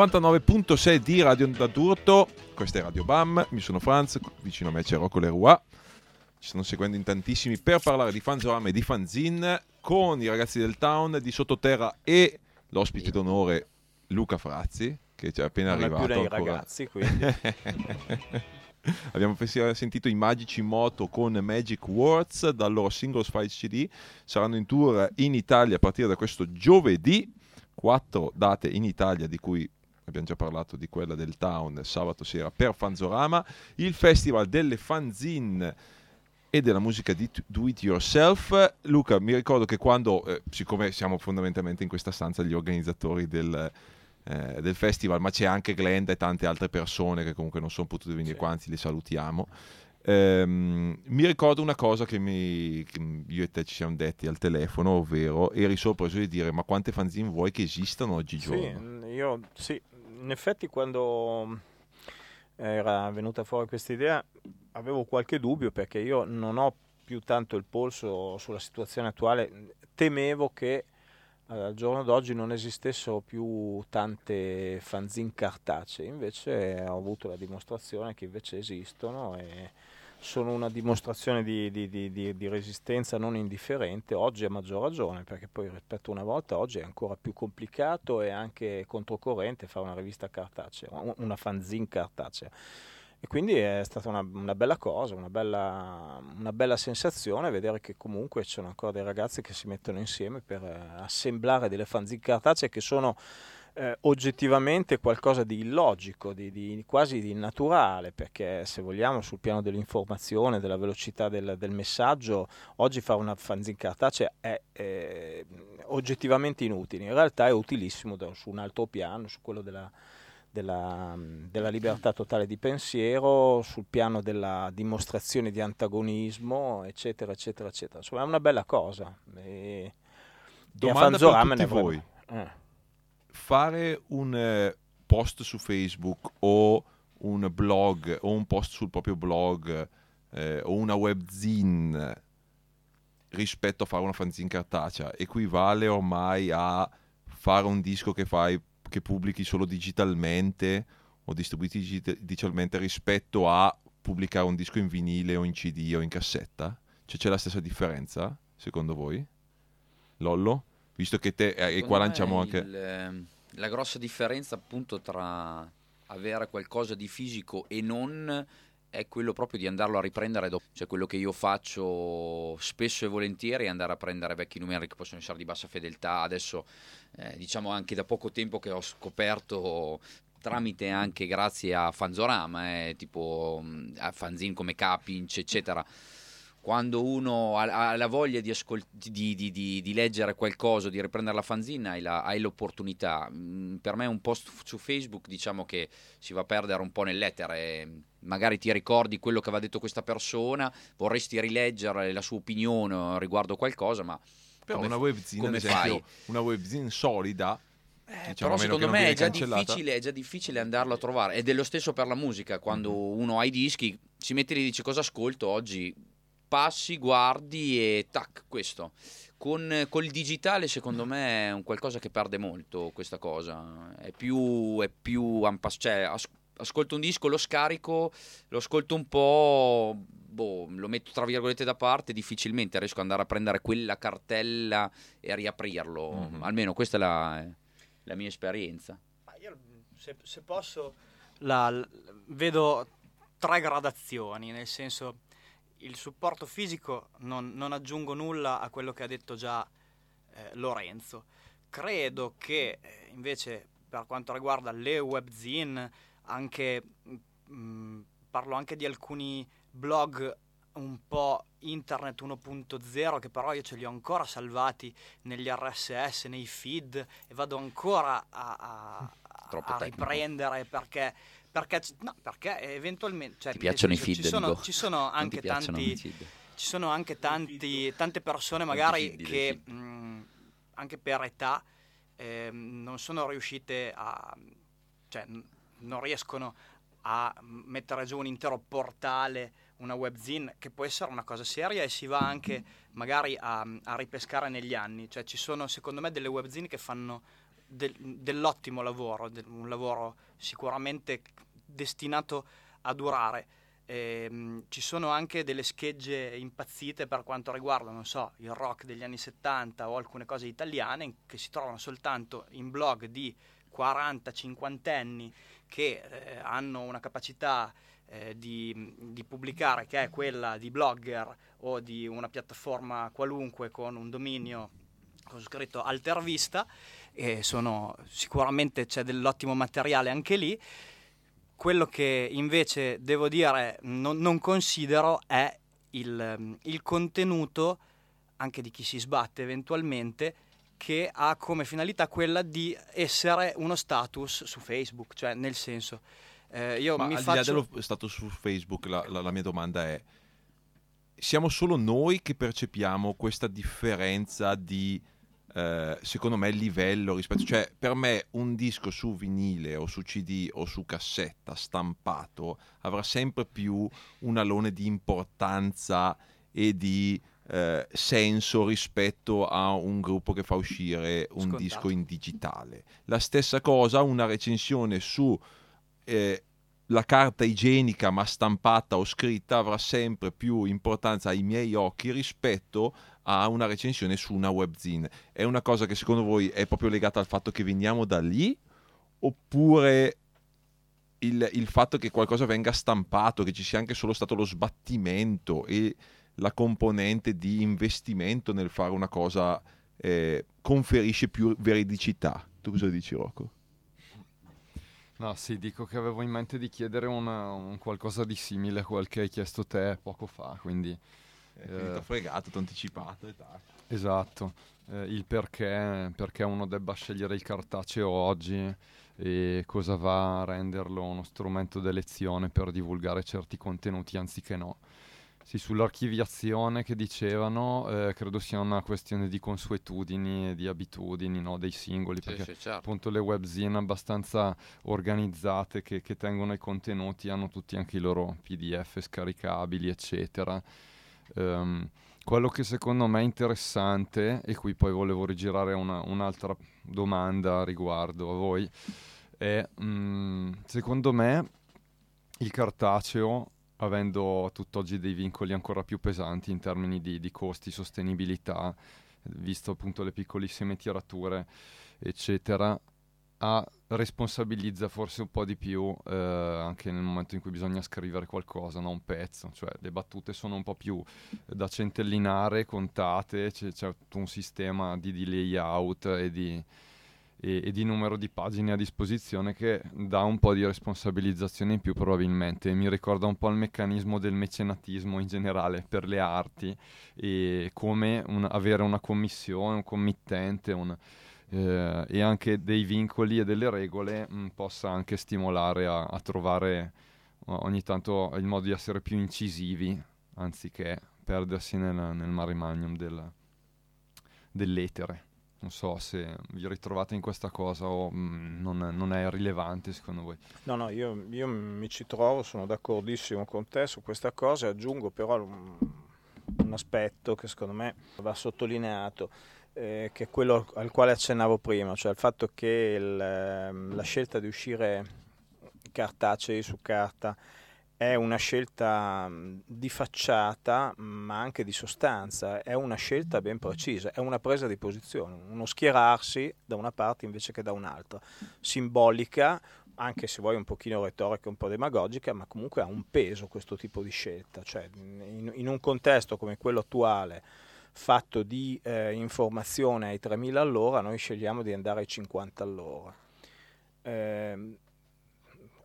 A: 99.6 di Radio Onda d'Urto, questa è Radio Bam, mi sono Franz, vicino a me c'è Rocco Leroy. Ci stanno seguendo in tantissimi per parlare di fanzorame e di fanzine con i ragazzi del town di Sottoterra e l'ospite d'onore Luca Frazzi che ci è appena
E: Non è
A: arrivato
E: più dei
A: ancora.
E: ragazzi, <laughs> quindi.
A: Abbiamo sentito i Magici Moto con Magic Words dal loro singolo Spy CD. Saranno in tour in Italia a partire da questo giovedì. Quattro date in Italia, di cui abbiamo già parlato di quella del Town sabato sera per Fanzorama. Il festival delle fanzine e della musica di do it yourself. Luca, mi ricordo che quando, eh, siccome siamo fondamentalmente in questa stanza gli organizzatori del, eh, del festival, ma c'è anche Glenda e tante altre persone che comunque non sono potute venire
E: Sì.
A: qua, anzi le salutiamo. Ehm, mi ricordo una cosa che, mi- che io e te ci siamo detti al telefono, ovvero eri sorpreso di dire ma quante fanzine vuoi che esistano oggigiorno?
E: Sì, io sì, in effetti quando era venuta fuori questa idea, avevo qualche dubbio perché io non ho più tanto il polso sulla situazione attuale, temevo che eh, al giorno d'oggi non esistessero più tante fanzine cartacee, invece ho avuto la dimostrazione che invece esistono e sono una dimostrazione di, di- di- di- resistenza non indifferente, oggi a maggior ragione, perché poi rispetto a una volta oggi è ancora più complicato e anche controcorrente fare una rivista cartacea, un- una fanzine cartacea. E quindi è stata una, una bella cosa, una bella, una bella sensazione vedere che comunque ci sono ancora dei ragazzi che si mettono insieme per assemblare delle fanzine cartacee che sono eh, oggettivamente qualcosa di illogico, di, di- quasi di naturale, perché se vogliamo sul piano dell'informazione, della velocità del, del messaggio, oggi fare una fanzine cartacea è eh, oggettivamente inutile, in realtà è utilissimo da- su un altro piano, su quello della, della, della libertà totale di pensiero, sul piano della dimostrazione di antagonismo, eccetera, eccetera, eccetera. Insomma, è una bella cosa. E, e a
A: Domanda
E: Fanzorama ne
A: voi.
E: eh.
A: Fare un eh, post su Facebook o un blog o un post sul proprio blog eh, o una webzine rispetto a fare una fanzine cartacea equivale ormai a fare un disco che fai che pubblichi solo digitalmente o distribuiti digita- digitalmente rispetto a pubblicare un disco in vinile o in CD o in cassetta? Cioè c'è la stessa differenza secondo voi? Lollo? Visto che te eh, e qua lanciamo anche
D: il, ehm, la grossa differenza appunto tra avere qualcosa di fisico e non è quello proprio di andarlo a riprendere dopo. Cioè quello che io faccio spesso e volentieri è andare a prendere vecchi numeri che possono essere di bassa fedeltà. Adesso eh, diciamo anche da poco tempo che ho scoperto tramite anche grazie a Fanzorama, eh, tipo mh, a fanzine come Capinch, eccetera quando uno ha, ha la voglia di, ascol- di- di- di- leggere qualcosa, di riprendere la fanzina, hai, la- hai l'opportunità. Mm, Per me un post su Facebook diciamo che si va a perdere un po' nell'etere. Magari ti ricordi quello che aveva detto questa persona, vorresti rileggere la sua opinione riguardo qualcosa, ma
A: Però
D: come
A: una ad
D: come
A: esempio,
D: fai?
A: una webzine solida, diciamo,
D: però secondo me è già, difficile, è già difficile andarlo a trovare. Ed è lo stesso per la musica. Quando uno ha i dischi, si mette lì e dice cosa ascolto oggi. Passi, guardi e tac, questo. Con, col digitale, secondo me, è un qualcosa che perde molto questa cosa. È più. È più ampas- cioè, as- ascolto un disco, lo scarico, lo ascolto un po'. Boh, lo metto tra virgolette da parte. Difficilmente riesco ad andare a prendere quella cartella e a riaprirlo.
A: Mhm.
D: Almeno questa è la, la mia esperienza.
C: Ma io, se, se posso, la- l- vedo tre gradazioni, nel senso il supporto fisico non, non aggiungo nulla a quello che ha detto già eh, Lorenzo. Credo che eh, invece per quanto riguarda le webzine, anche, mm, parlo anche di alcuni blog un po' internet 1.0 che però io ce li ho ancora salvati negli RSS, nei feed e vado ancora a, a- a riprendere perché, perché, no, perché eventualmente cioè,
D: Ti piacciono i
C: senso,
D: feed,
C: ci sono, ci sono anche tanti
D: i feed?
C: ci sono anche tanti, tante persone magari
D: dei
C: che
D: feed.
C: mh, anche per età ehm, non sono riuscite a cioè n- non riescono a mettere giù un intero portale una webzine che può essere una cosa seria e si va anche magari a, a ripescare negli anni cioè ci sono secondo me delle webzine che fanno del- dell'ottimo lavoro del- un lavoro sicuramente destinato a durare. Ehm, ci sono anche delle schegge impazzite per quanto riguarda, non so, il rock degli anni 70 o alcune cose italiane che si trovano soltanto in blog di 40-50 anni che eh, hanno una capacità eh, di, di pubblicare che è quella di blogger o di una piattaforma qualunque con un dominio con scritto Altervista e sono sicuramente c'è dell'ottimo materiale anche lì. Quello che invece devo dire non, non considero è il, il contenuto anche di chi si sbatte eventualmente che ha come finalità quella di essere uno status su Facebook, cioè nel senso eh, io
A: Ma
C: mi
A: al di là
C: faccio
A: dello stato su Facebook, la, la- la mia domanda è: siamo solo noi che percepiamo questa differenza di eh, secondo me il livello rispetto cioè per me un disco su vinile o su cd o su cassetta stampato avrà sempre più un alone di importanza e di eh, senso rispetto a un gruppo che fa uscire un
C: Scontato.
A: disco in digitale la stessa cosa una recensione su eh, la carta igienica ma stampata o scritta avrà sempre più importanza ai miei occhi rispetto a una recensione su una webzine. È una cosa che secondo voi è proprio legata al fatto che veniamo da lì oppure il, il fatto che qualcosa venga stampato, che ci sia anche solo stato lo sbattimento e la componente di investimento nel fare una cosa eh, conferisce più veridicità? Tu cosa dici Rocco?
B: No, sì, dico che avevo in mente di chiedere una- un qualcosa di simile a quel che hai chiesto te poco fa, quindi
A: Eh, quindi
B: Eh.
A: t'ho fregato, t'ho anticipato e tac.
B: esatto, eh, il perché, perché uno debba scegliere il cartaceo oggi e cosa va a renderlo uno strumento d'elezione per divulgare certi contenuti anziché no. Sì, sull'archiviazione che dicevano, eh, credo sia una questione di consuetudini e di abitudini no, dei singoli,
D: Sì,
B: perché
D: sì, certo.
B: appunto le webzine abbastanza organizzate che, che tengono i contenuti hanno tutti anche i loro pdf scaricabili eccetera Ehm, quello che secondo me è interessante e qui poi volevo rigirare una- un'altra domanda riguardo a voi è mm, secondo me il cartaceo avendo tutt'oggi dei vincoli ancora più pesanti in termini di, di costi, sostenibilità, visto appunto le piccolissime tirature, eccetera, ha- responsabilizza forse un po' di più eh, anche nel momento in cui bisogna scrivere qualcosa, no? un pezzo, cioè le battute sono un po' più da centellinare, contate, c'è, c'è un sistema di, di layout e di, e, e di numero di pagine a disposizione che dà un po' di responsabilizzazione in più probabilmente. Mi ricorda un po' il meccanismo del mecenatismo in generale per le arti e come un- avere una commissione, un committente un- eh, e anche dei vincoli e delle regole mh, possa anche stimolare a, a trovare ogni tanto il modo di essere più incisivi anziché perdersi nel, nel mare magnum del- dell'etere. Non so se vi ritrovate in questa cosa o mh, non, non è rilevante secondo voi.
E: No, no, io, io mi ci trovo, sono d'accordissimo con te su questa cosa, aggiungo però un, un aspetto che secondo me va sottolineato, eh, che è quello al quale accennavo prima, cioè il fatto che il, ehm, la scelta di uscire cartacei su carta è una scelta mh, di facciata ma anche di sostanza, è una scelta ben precisa, è una presa di posizione, uno schierarsi da una parte invece che da un'altra, simbolica, anche se vuoi un pochino retorica, un po' demagogica, ma comunque ha un peso questo tipo di scelta, cioè in, in un contesto come quello attuale fatto di eh, informazione ai 3000 all'ora, noi scegliamo di andare ai 50 all'ora. Ehm,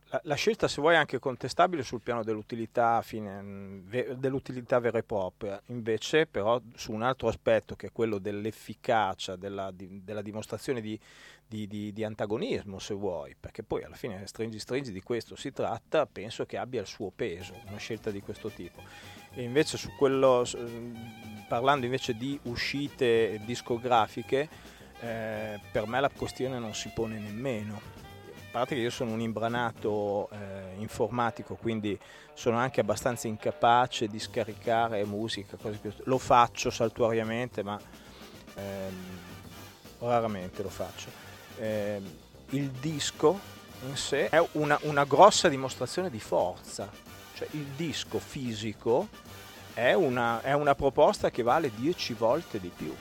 E: la, la scelta, se vuoi, è anche contestabile sul piano dell'utilità, fine- ve- dell'utilità vera e propria, invece però su un altro aspetto che è quello dell'efficacia, della, di- della dimostrazione di, di- di- di antagonismo, se vuoi, perché poi alla fine stringi stringi di questo si tratta, penso che abbia il suo peso, una scelta di questo tipo. E invece su quello, parlando invece di uscite discografiche, eh, per me la questione non si pone nemmeno. A parte che io sono un imbranato eh, informatico, quindi sono anche abbastanza incapace di scaricare musica, cose più... lo faccio saltuariamente, ma ehm, raramente lo faccio. Ehm, il disco in sé è una, una grossa dimostrazione di forza, cioè il disco fisico è una, è una proposta che vale 10 volte di più.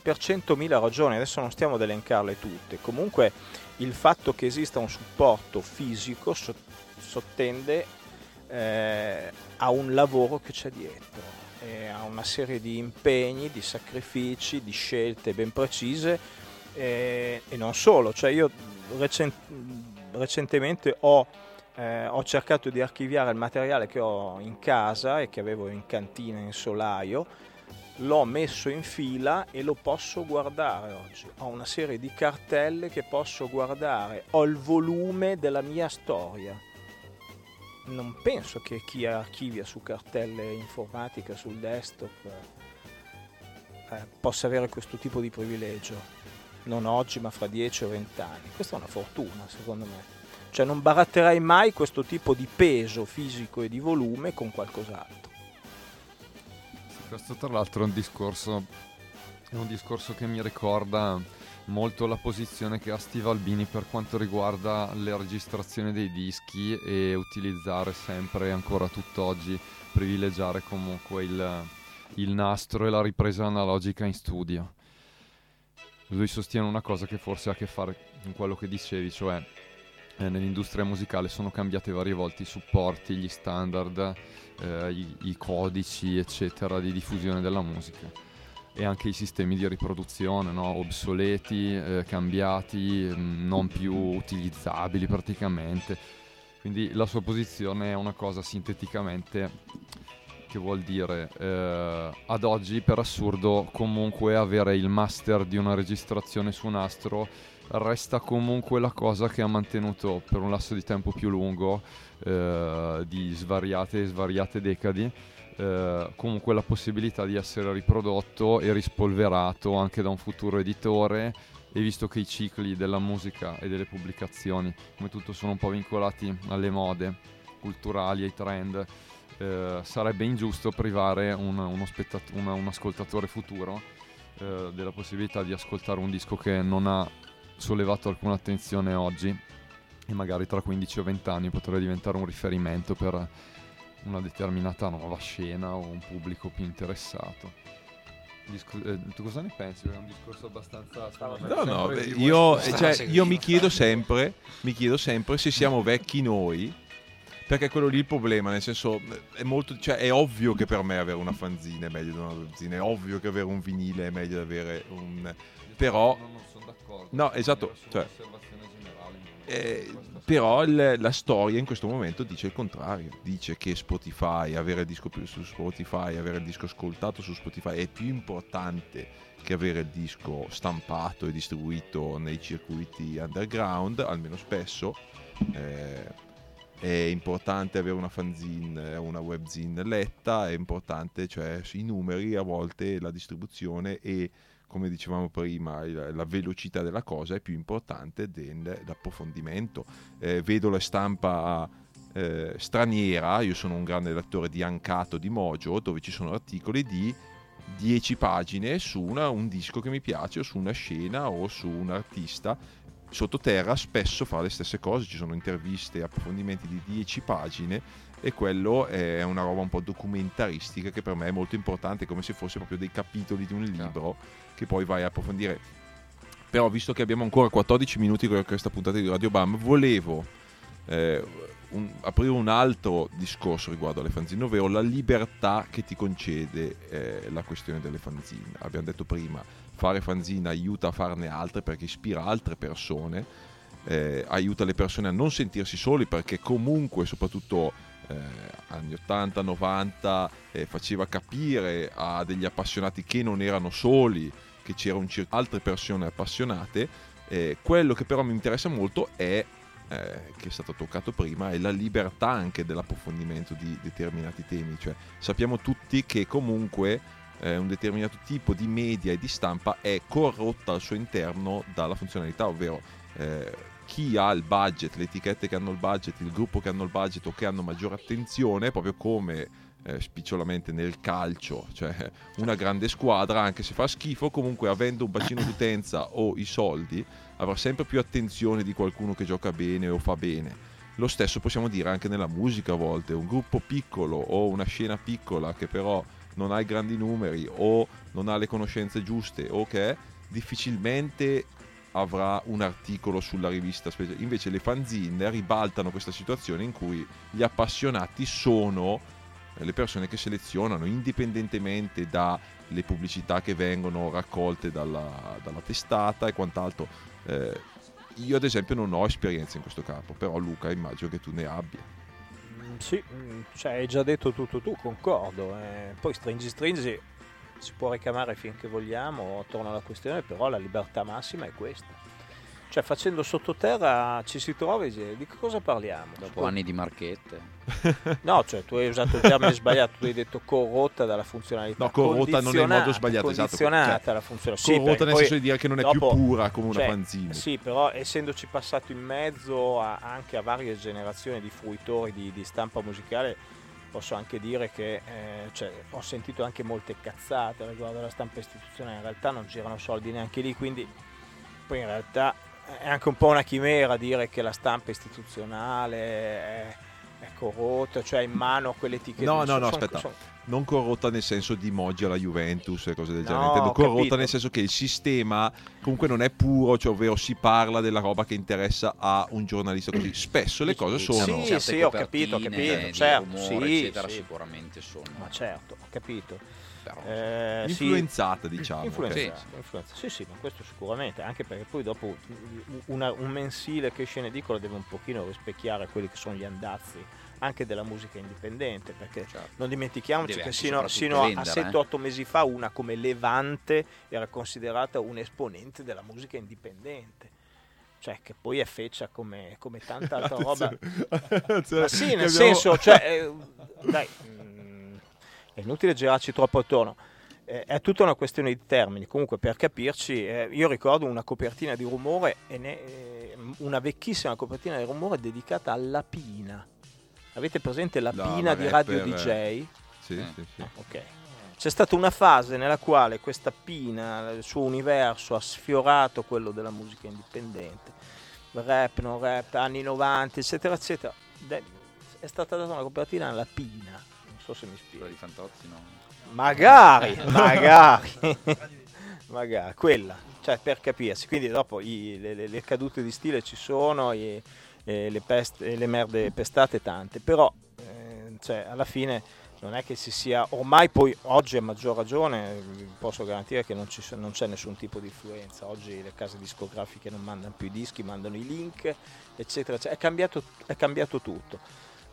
E: Per 100.000 ragioni, adesso non stiamo ad elencarle tutte, comunque il fatto che esista un supporto fisico so- sottende eh, a un lavoro che c'è dietro, e a una serie di impegni, di sacrifici, di scelte ben precise eh, e non solo, cioè io recen- recentemente ho, eh, ho cercato di archiviare il materiale che ho in casa e che avevo in cantina in solaio l'ho messo in fila e lo posso guardare oggi. Ho una serie di cartelle che posso guardare, ho il volume della mia storia. Non penso che chi archivia su cartelle informatiche sul desktop eh, possa avere questo tipo di privilegio, non oggi ma fra 10 o 20 anni. Questa è una fortuna secondo me. Cioè non baratterai mai questo tipo di peso fisico e di volume con qualcos'altro.
B: Questo tra l'altro è un discorso, è un discorso che mi ricorda molto la posizione che ha Steve Albini per quanto riguarda le registrazioni dei dischi e utilizzare sempre ancora tutt'oggi, privilegiare comunque il, il nastro e la ripresa analogica in studio. Lui sostiene una cosa che forse ha a che fare con quello che dicevi, cioè eh, nell'industria musicale sono cambiati varie volte i supporti, gli standard, eh, i, i codici, eccetera, di diffusione della musica e anche i sistemi di riproduzione, no? obsoleti, eh, cambiati, mh, non più utilizzabili praticamente. Quindi la sua posizione è una cosa sinteticamente che vuol dire eh, ad oggi per assurdo comunque avere il master di una registrazione su nastro resta comunque la cosa che ha mantenuto per un lasso di tempo più lungo eh, di svariate e svariate decadi eh, comunque la possibilità di essere riprodotto e rispolverato anche da un futuro editore e visto che i cicli della musica e delle pubblicazioni come tutto sono un po' vincolati alle mode culturali, ai trend eh, sarebbe ingiusto privare un, uno spettat- una- un ascoltatore futuro eh, della possibilità di ascoltare un disco che non ha sollevato alcuna attenzione oggi e magari tra 15 o 20 anni potrebbe diventare un riferimento per una determinata nuova scena o un pubblico più interessato. Disco- eh, tu cosa ne pensi? È un discorso abbastanza...
A: No, no, beh, io,
B: questo-
A: cioè, io mi chiedo sempre, mi chiedo sempre se siamo vecchi noi, perché quello lì è il problema, nel senso, è, molto, cioè, è ovvio che per me avere una fanzina è meglio di una webzina, è ovvio che avere un vinile è meglio di avere un... però...
B: No, non sono d'accordo.
A: No, esatto, cioè- Eh, però il- la storia in questo momento dice il contrario, dice che Spotify, avere il disco più su Spotify, avere il disco ascoltato su Spotify è più importante che avere il disco stampato e distribuito nei circuiti underground, almeno spesso. Eh, è importante avere una fanzine, una webzine letta, è importante, cioè i numeri, a volte la distribuzione e come dicevamo prima, la velocità della cosa è più importante dell'approfondimento. Eh, vedo la stampa eh, straniera, io sono un grande lettore di Ancato di Mojo, dove ci sono articoli di 10 pagine su una- un disco che mi piace, o su una scena, o su un artista. Sottoterra spesso fa le stesse cose, ci sono interviste approfondimenti di 10 pagine e quello è una roba un po' documentaristica che per me è molto importante, come se fosse proprio dei capitoli di un libro che poi vai a approfondire. Però visto che abbiamo ancora 14 minuti con questa puntata di Radio Bam, volevo eh, un- aprire un altro discorso riguardo alle fanzine, ovvero la libertà che ti concede eh, la questione delle fanzine. Abbiamo detto prima, fare fanzine aiuta a farne altre perché ispira altre persone, eh, aiuta le persone a non sentirsi soli perché comunque, soprattutto eh, anni 80, 90, eh, faceva capire a degli appassionati che non erano soli, che c'erano altre persone appassionate. Eh, quello che però mi interessa molto è eh, che è stato toccato prima, è la libertà anche dell'approfondimento di determinati temi. Cioè, sappiamo tutti che comunque eh, un determinato tipo di media e di stampa è corrotta al suo interno dalla funzionalità, ovvero eh, chi ha il budget, le etichette che hanno il budget, il gruppo che hanno il budget o che hanno maggiore attenzione, proprio come eh, spicciolamente nel calcio, cioè <laughs> una grande squadra, anche se fa schifo, comunque avendo un bacino <clears throat> d'utenza o i soldi, avrà sempre più attenzione di qualcuno che gioca bene o fa bene. Lo stesso possiamo dire anche nella musica a volte, un gruppo piccolo o una scena piccola che però non ha i grandi numeri o non ha le conoscenze giuste o che difficilmente avrà un articolo sulla rivista specie- invece le fanzine ribaltano questa situazione in cui gli appassionati sono eh, le persone che selezionano indipendentemente dalle pubblicità che vengono raccolte dalla, dalla testata e quant'altro Eh, io ad esempio non ho esperienza in questo campo però Luca immagino che tu ne abbia
E: Mm, Sì, mm, cioè hai già detto tutto tu, concordo. eh. Poi stringi stringi si può ricamare finché vogliamo attorno alla questione, però la libertà massima è questa. Cioè facendo sottoterra ci si trova e dice di che cosa parliamo?
D: Dopo anni di marchette. <laughs>
E: No, cioè tu hai usato il termine sbagliato, tu hai detto corrotta dalla funzionalità.
A: No, corrotta non è il modo sbagliato, esatto.
E: Condizionata
A: Cioè,
E: la funzionalità. Sì,
A: corrotta
E: perché
A: nel
E: poi
A: senso di dire che non è
E: dopo-
A: più pura come una
E: cioè,
A: fanzine.
E: Sì, però essendoci passato in mezzo a- anche a varie generazioni di fruitori di, di stampa musicale, posso anche dire che eh, cioè, ho sentito anche molte cazzate riguardo alla stampa istituzionale, in realtà non girano soldi neanche lì, quindi poi in realtà è anche un po' una chimera dire che la stampa istituzionale è, è corrotta, cioè in mano quell'etichetta.
A: No, no,
E: Sono-
A: no,
E: sono-
A: aspetta.
E: sono-
A: Non corrotta nel senso di Moggi alla Juventus e cose del
E: No,
A: genere. Intendo corrotta
E: capito.
A: nel senso che il sistema comunque non è puro, cioè ovvero si parla della roba che interessa a un giornalista così. Spesso le cose sono...
E: Sì, sì, ho capito, ho capito, certo,
D: rumore,
E: sì,
D: eccetera,
E: sì.
D: sicuramente sono.
E: Ma certo, ho capito. Eh, sì.
A: Influenzata, diciamo.
E: Influenza,
A: ok.
E: influenza. Sì, sì, ma questo sicuramente, anche perché poi dopo una- un mensile che esce in edicola deve un pochino rispecchiare quelli che sono gli andazzi anche della musica indipendente, perché
D: Certo.
E: non dimentichiamoci
D: Deve
E: che sino, sino a
D: vendere,
E: 7-8 mesi fa una come Levante era considerata un esponente della musica indipendente. Cioè, che poi è feccia come, come tanta altra roba. Ma sì, nel
A: abbiamo-
E: senso, cioè, eh, dai, mm, è inutile girarci troppo attorno. Eh, è tutta una questione di termini. Comunque, per capirci, eh, io ricordo una copertina di rumore, ne- eh, una vecchissima copertina di rumore dedicata alla Pina. Avete presente la,
A: La-
E: Pina di Radio
A: rapper,
E: DJ?
A: Sì,
D: Eh.
A: sì, sì.
E: Ah, ok. C'è stata una fase nella quale questa Pina, il suo universo, ha sfiorato quello della musica indipendente, rap, non rap, anni 90, eccetera, eccetera. È stata data una copertina alla Pina, non so se mi spiego.
D: quella di Fantozzi no.
E: Magari, <laughs> magari, <laughs> magari, quella, cioè per capirsi. Quindi dopo i- le, le- le cadute di stile ci sono, i- e le, peste, le merde pestate tante, però eh, cioè, alla fine non è che si sia, ormai poi oggi a maggior ragione posso garantire che non, ci non c'è nessun tipo di influenza, oggi le case discografiche non mandano più i dischi, mandano i link, eccetera, eccetera. È, cambiato, è cambiato tutto.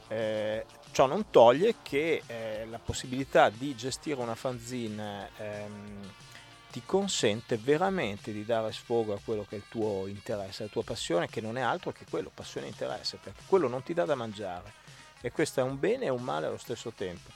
E: Eh, ciò non toglie che eh, la possibilità di gestire una fanzine ehm, ti consente veramente di dare sfogo a quello che è il tuo interesse, la tua passione, che non è altro che quello, passione e interesse, perché quello non ti dà da mangiare e questo è un bene e un male allo stesso tempo.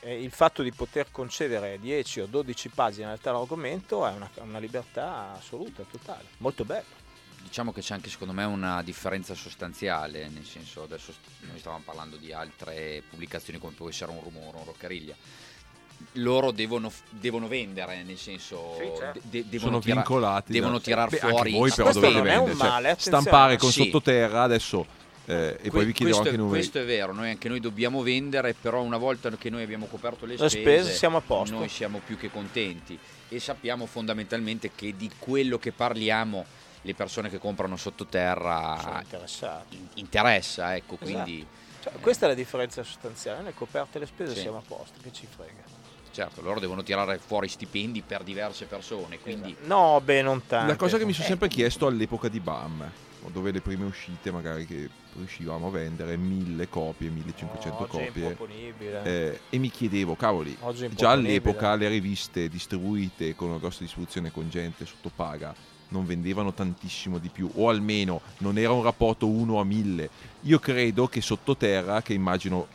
E: Eh, il fatto di poter concedere 10 o 12 pagine al tal argomento è una, una libertà assoluta, totale, molto bello.
D: Diciamo che c'è anche secondo me una differenza sostanziale, nel senso adesso noi stavamo parlando di altre pubblicazioni come può essere un rumore, un roccariglia. Loro devono, devono vendere, nel senso
E: Sì, certo.
D: de- de- devono
A: sono
D: tira-
A: vincolati.
D: devono
A: da-
D: tirar
A: Beh,
D: fuori-
A: Anche voi però
E: questo
A: dovete
E: non è un
A: vendere. cioè,
E: male, attenzione.
A: stampare con
D: Sì.
A: sottoterra adesso eh, e poi
D: Que-
A: vi chiedevo
D: questo,
A: anche i numeri.
D: questo è vero, noi anche noi dobbiamo vendere, però una volta che noi abbiamo coperto le
E: Le
D: spese,
E: spese siamo a posto.
D: noi siamo più che contenti e sappiamo fondamentalmente che di quello che parliamo le persone che comprano sottoterra in- interessa, ecco, quindi
E: Cioè, questa è la differenza sostanziale, noi coperte le spese
D: Sì.
E: siamo a posto, che ci frega.
D: Certo, loro devono tirare fuori stipendi per diverse persone, quindi
E: No, beh, non tanto.
A: La cosa che mi sono
E: Eh,
A: sempre chiesto all'epoca di BAM, dove le prime uscite magari che riuscivamo a vendere 1000 copie, 1500
E: oggi è
A: copie. eh, e mi chiedevo, cavoli, già all'epoca le riviste distribuite con una grossa distribuzione con gente sotto paga non vendevano tantissimo di più, o almeno non era un rapporto 1 a 1000. Io credo che sottoterra, che immagino,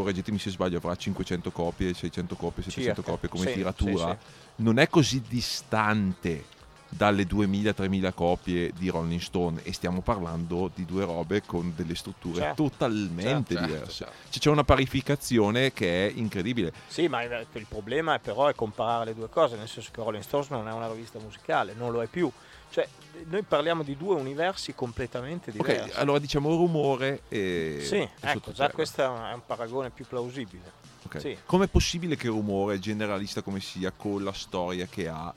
A: correggetemi se sbaglio, avrà 500 copie, 600 copie, 700
E: Circa.
A: copie come
E: Sì,
A: tiratura,
E: sì,
A: non è così distante dalle 2000-3000 copie di Rolling Stone e stiamo parlando di due robe con delle strutture
E: Certo.
A: totalmente
D: Certo,
A: diverse.
D: certo.
A: Cioè, c'è una parificazione che è incredibile.
E: Sì, ma il il problema è però è comparare le due cose, nel senso che Rolling Stones non è una rivista musicale, non lo è più. Cioè, noi parliamo di due universi completamente diversi.
A: Ok, allora diciamo rumore e...
E: sì,
A: e
E: ecco, già questo è un, paragone più plausibile.
A: Ok.
E: sì.
A: Com'è possibile che rumore, generalista come sia, con la storia che ha,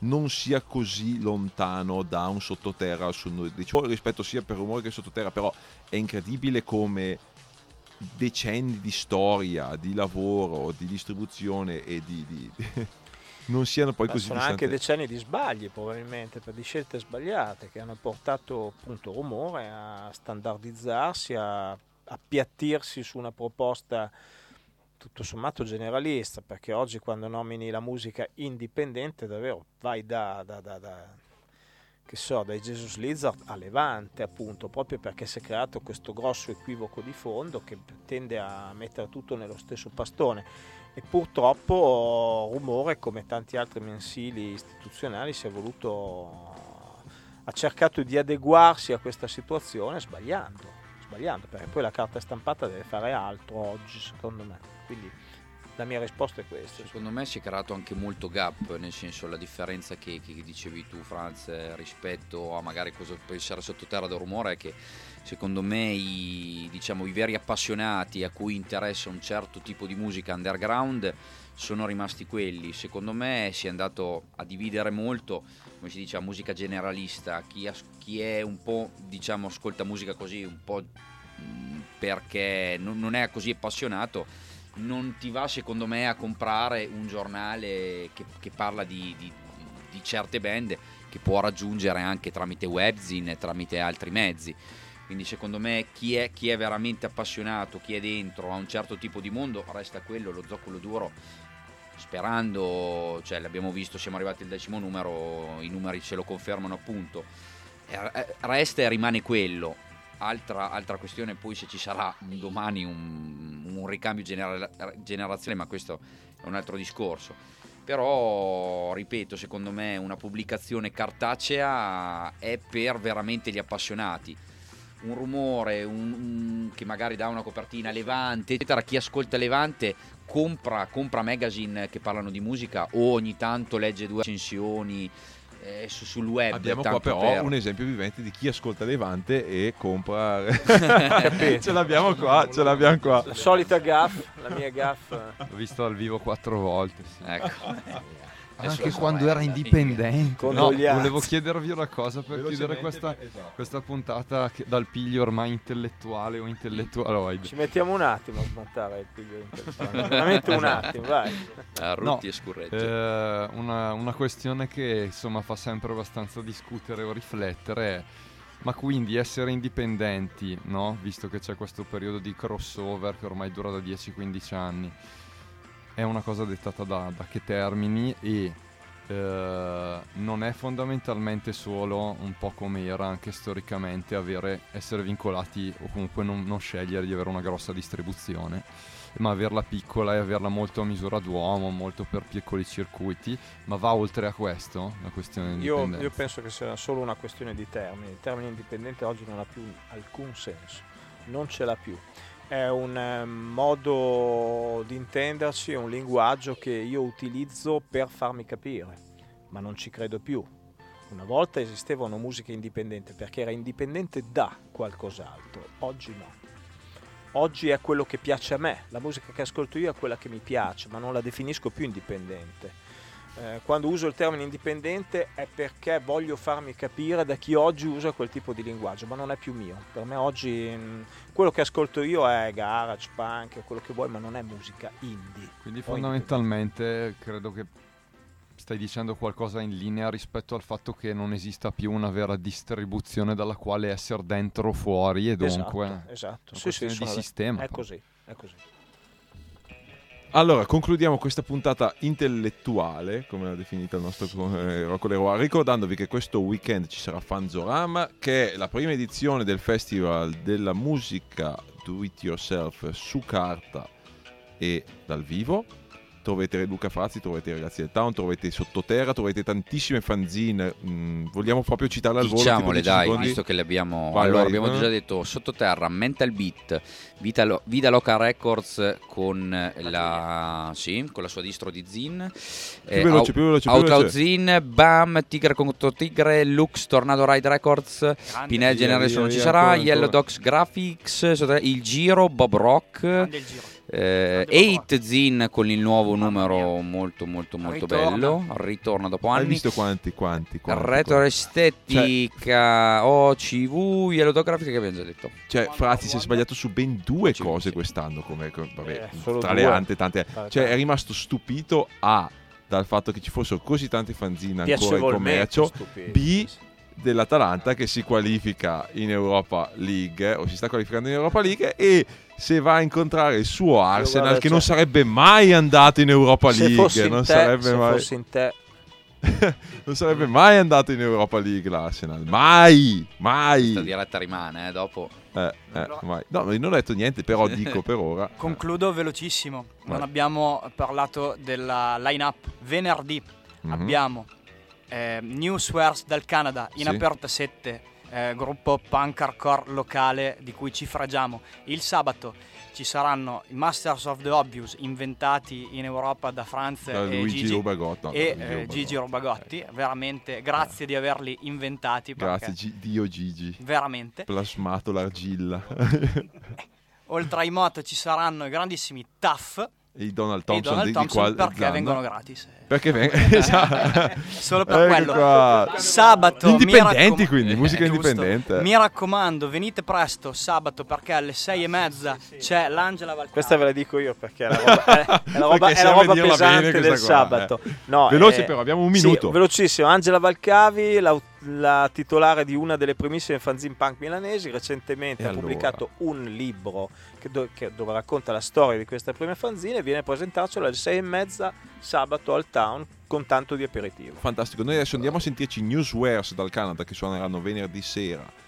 A: non sia così lontano da un sottoterra al suo diciamo, rispetto sia per rumore che sottoterra, però è incredibile come decenni di storia, di lavoro, di distribuzione e di... di- non siano poi
E: Ma
A: così
E: sono
A: distanti.
E: anche decenni di sbagli probabilmente, per di scelte sbagliate che hanno portato appunto rumore a standardizzarsi, a appiattirsi su una proposta tutto sommato generalista, perché oggi quando nomini la musica indipendente davvero vai da, da- da- da- che so, dai Jesus Lizard a Levante, appunto, proprio perché si è creato questo grosso equivoco di fondo che tende a mettere tutto nello stesso pastone. E purtroppo Rumore, come tanti altri mensili istituzionali, si è voluto ha cercato di adeguarsi a questa situazione sbagliando, sbagliando, perché poi la carta stampata deve fare altro oggi, secondo me. Quindi la mia risposta è questa.
D: Secondo me si è creato anche molto gap, nel senso la differenza che, che dicevi tu Franz eh, rispetto a magari cosa può essere sottoterra del rumore è che secondo me i, diciamo, i veri appassionati a cui interessa un certo tipo di musica underground sono rimasti quelli. Secondo me si è andato a dividere molto, come si dice, a musica generalista, chi, chi è un po', diciamo, ascolta musica così, un po' mh, perché non, non è così appassionato, non ti va secondo me a comprare un giornale che, che parla di, di- di certe band che può raggiungere anche tramite webzine tramite altri mezzi. Quindi secondo me chi è, chi è veramente appassionato, chi è dentro a un certo tipo di mondo, resta quello, lo zoccolo duro sperando, cioè l'abbiamo visto, siamo arrivati al decimo numero, i numeri ce lo confermano appunto, Eh, eh, resta e rimane quello. Altra, altra questione poi se ci sarà domani un, un ricambio genera- generazionale, ma questo è un altro discorso. Però, ripeto, secondo me una pubblicazione cartacea è per veramente gli appassionati. Un rumore un- un- che magari dà una copertina Levante, eccetera. Chi ascolta Levante compra, compra magazine che parlano di musica o ogni tanto legge due recensioni eh, su- sul web.
A: Abbiamo qua però
D: per.
A: un esempio vivente di chi ascolta Levante e compra. <laughs> ce l'abbiamo qua, ce l'abbiamo qua.
E: La solita gaff, la mia gaff.
B: L'ho visto dal vivo quattro volte. sì.
D: Ecco.
B: Anche quando era indipendente. No, volevo chiedervi una cosa per chiudere questa,
A: esatto.
B: questa puntata che- dal piglio ormai intellettuale o intellettuale.
E: Ci mettiamo un attimo a smontare il piglio intellettuale. <laughs> Veramente un attimo, vai.
D: fine. Rutti
B: No,
D: e Scurretti.
B: Eh, una, una questione che insomma fa sempre abbastanza discutere o riflettere è ma quindi essere indipendenti, no? visto che c'è questo periodo di crossover che ormai dura da 10-15 anni, è una cosa dettata da, da che termini e eh, non è fondamentalmente solo un po' come era anche storicamente avere, essere vincolati o comunque non, non scegliere di avere una grossa distribuzione ma averla piccola e averla molto a misura d'uomo, molto per piccoli circuiti, ma va oltre a questo la questione di
E: Io, io penso che sia solo una questione di termini. Il termine indipendente oggi non ha più alcun senso, non ce l'ha più. È un eh, modo di intenderci, è un linguaggio che io utilizzo per farmi capire, ma non ci credo più. Una volta esisteva una musica indipendente perché era indipendente da qualcos'altro, oggi no. Oggi è quello che piace a me, la musica che ascolto io è quella che mi piace, ma non la definisco più indipendente. Eh, quando uso il termine indipendente è perché voglio farmi capire da chi oggi usa quel tipo di linguaggio, ma non è più mio. Per me oggi mh, quello che ascolto io è garage, punk, quello che vuoi, ma non è musica indie.
B: Quindi fondamentalmente credo che stai dicendo qualcosa in linea rispetto al fatto che non esista più una vera distribuzione dalla quale essere dentro o fuori e dunque
E: Esatto, esatto. Sì, sì,
B: di sistema.
E: È così, è così.
A: Allora, concludiamo questa puntata intellettuale, come l'ha definita il nostro eh, Rocco Leroy, ricordandovi che questo weekend ci sarà Fanzorama, che è la prima edizione del Festival della musica do it yourself su carta e dal vivo. Troverete Luca Frazzi, troverete i ragazzi del Town, troverete Sottoterra, troverete tantissime fanzine. mm, vogliamo proprio citarle al volo? tipo
D: Diciamole
A: 10
D: dai,
A: secondi?
D: visto che le abbiamo.
A: Vai,
D: allora,
A: vai,
D: abbiamo
A: eh.
D: già detto sottoterra, Mental Beat, Vita, Lo- Vida Loca Records con la, sì, con la sua distro di Zin.
A: Più veloce, più veloce, più
D: Outlaw
A: veloce.
D: Zin, Bam, Tigre contro Tigre, Lux, Tornado Ride Records, Pinel Generation non ci
A: via,
D: sarà,
A: ancora,
D: Yellow
A: ancora.
D: Dogs Graphics, Il Giro, Bob Rock.
C: grande il giro.
D: Eh, Eight Zin con il nuovo numero molto molto molto
C: Ritorna.
D: bello, ritorna dopo
A: Hai
D: anni.
A: visto quanti, quanti, quanti?
D: Retro estetica OCV Yellow Dog Graphics che abbiamo già detto
A: Cioè, Frazzi si è sbagliato su ben due
D: Sì,
A: cose
D: sì.
A: quest'anno, come, come- vabbè,
E: Eh,
A: tra
E: due.
A: le ante tante. Cioè, è rimasto stupito A dal fatto che ci fossero così tanti fanzine ancora in commercio. B dell'Atalanta che si qualifica in Europa League o si sta qualificando in Europa League e se va a incontrare il suo Arsenal
E: guarda,
A: che non
E: cioè-
A: sarebbe mai andato in Europa
E: se fossi
A: League,
E: in
A: non
E: te,
A: sarebbe
E: se
A: mai
E: fossi in te <laughs>
A: non sarebbe mai andato in Europa League l'Arsenal. Mai, mai.
D: Questa diretta rimane, eh, dopo.
A: Eh, eh, mai. No, non ho detto niente, però dico per ora. <laughs>
C: Concludo velocissimo. Non
A: Vai.
C: abbiamo parlato della line-up. Venerdì
A: Mhm.
C: abbiamo eh, New Swears dal Canada in
A: Sì.
C: aperta 7, eh, gruppo punk hardcore locale di cui ci fragiamo. Il sabato ci saranno i Masters of the Obvious inventati in Europa da Franz
A: Da
C: e
A: Luigi
C: Gigi.
A: Rubagotti. no,
C: e
A: da
C: eh, Gigi Robagotti, veramente grazie di averli inventati.
A: Grazie, Gi- Dio Gigi.
C: Veramente.
A: Plasmato l'argilla. <laughs>
C: Oltre ai moto ci saranno i grandissimi Tuff
A: e i Donald Thompson,
C: i Donald
A: di, di
C: Thompson
A: qua
C: perché
A: Zanna.
C: vengono gratis.
A: Perché vengono <laughs> esatto. <laughs>
C: Solo per
A: Ecco
C: quello.
A: qua.
C: Sabato. mi
A: Indipendenti
C: raccom-
A: quindi, musica
C: Eh, giusto.
A: indipendente.
C: Mi raccomando, venite presto sabato perché alle sei e mezza c'è l'Angela Valcari.
E: Questa ve la dico io perché è la roba, è, è la <laughs> roba, è la roba pesante del
A: qua,
E: sabato.
A: eh.
E: No,
A: Veloce
E: eh,
A: però, abbiamo un
E: sì,
A: minuto.
E: velocissimo. Angela Valcavi, la, la titolare di una delle primissime fanzine punk milanesi, recentemente
A: E
E: ha
A: allora?
E: pubblicato un libro che do- che- dove racconta la storia di questa prima fanzine viene a presentarcelo alle sei e mezza sabato al town con tanto di aperitivo.
A: Fantastico. Noi adesso andiamo a sentirci Newswares dal Canada che suoneranno venerdì sera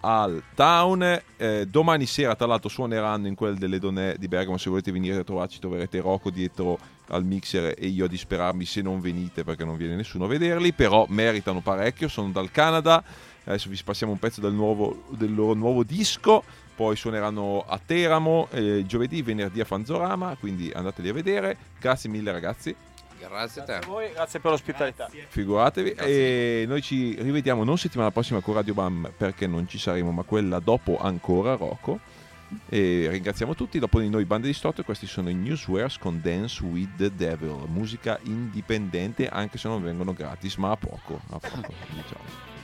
A: al Town. Eh, domani sera, tra l'altro, suoneranno in quel delle Donè di Bergamo. Se volete venire a trovarci, troverete Rocco dietro al mixer e io a disperarmi se non venite perché non viene nessuno a vederli. Però meritano parecchio. Sono dal Canada. Adesso vi passiamo un pezzo del, nuovo- del loro nuovo disco. Poi suoneranno a Teramo eh, giovedì, venerdì a Fanzorama. Quindi andateli a vedere. Grazie mille, ragazzi.
D: Grazie a te.
E: A voi, grazie per l'ospitalità.
A: Figuratevi.
D: Grazie.
A: E noi ci rivediamo non settimana prossima con Radio Bam perché non ci saremo, ma quella dopo ancora, Rocco. E ringraziamo tutti. Dopo di noi, Bande Distorte, questi sono i Newswares con Dance with the Devil. Musica indipendente, anche se non vengono gratis, ma a poco. A poco <laughs> diciamo.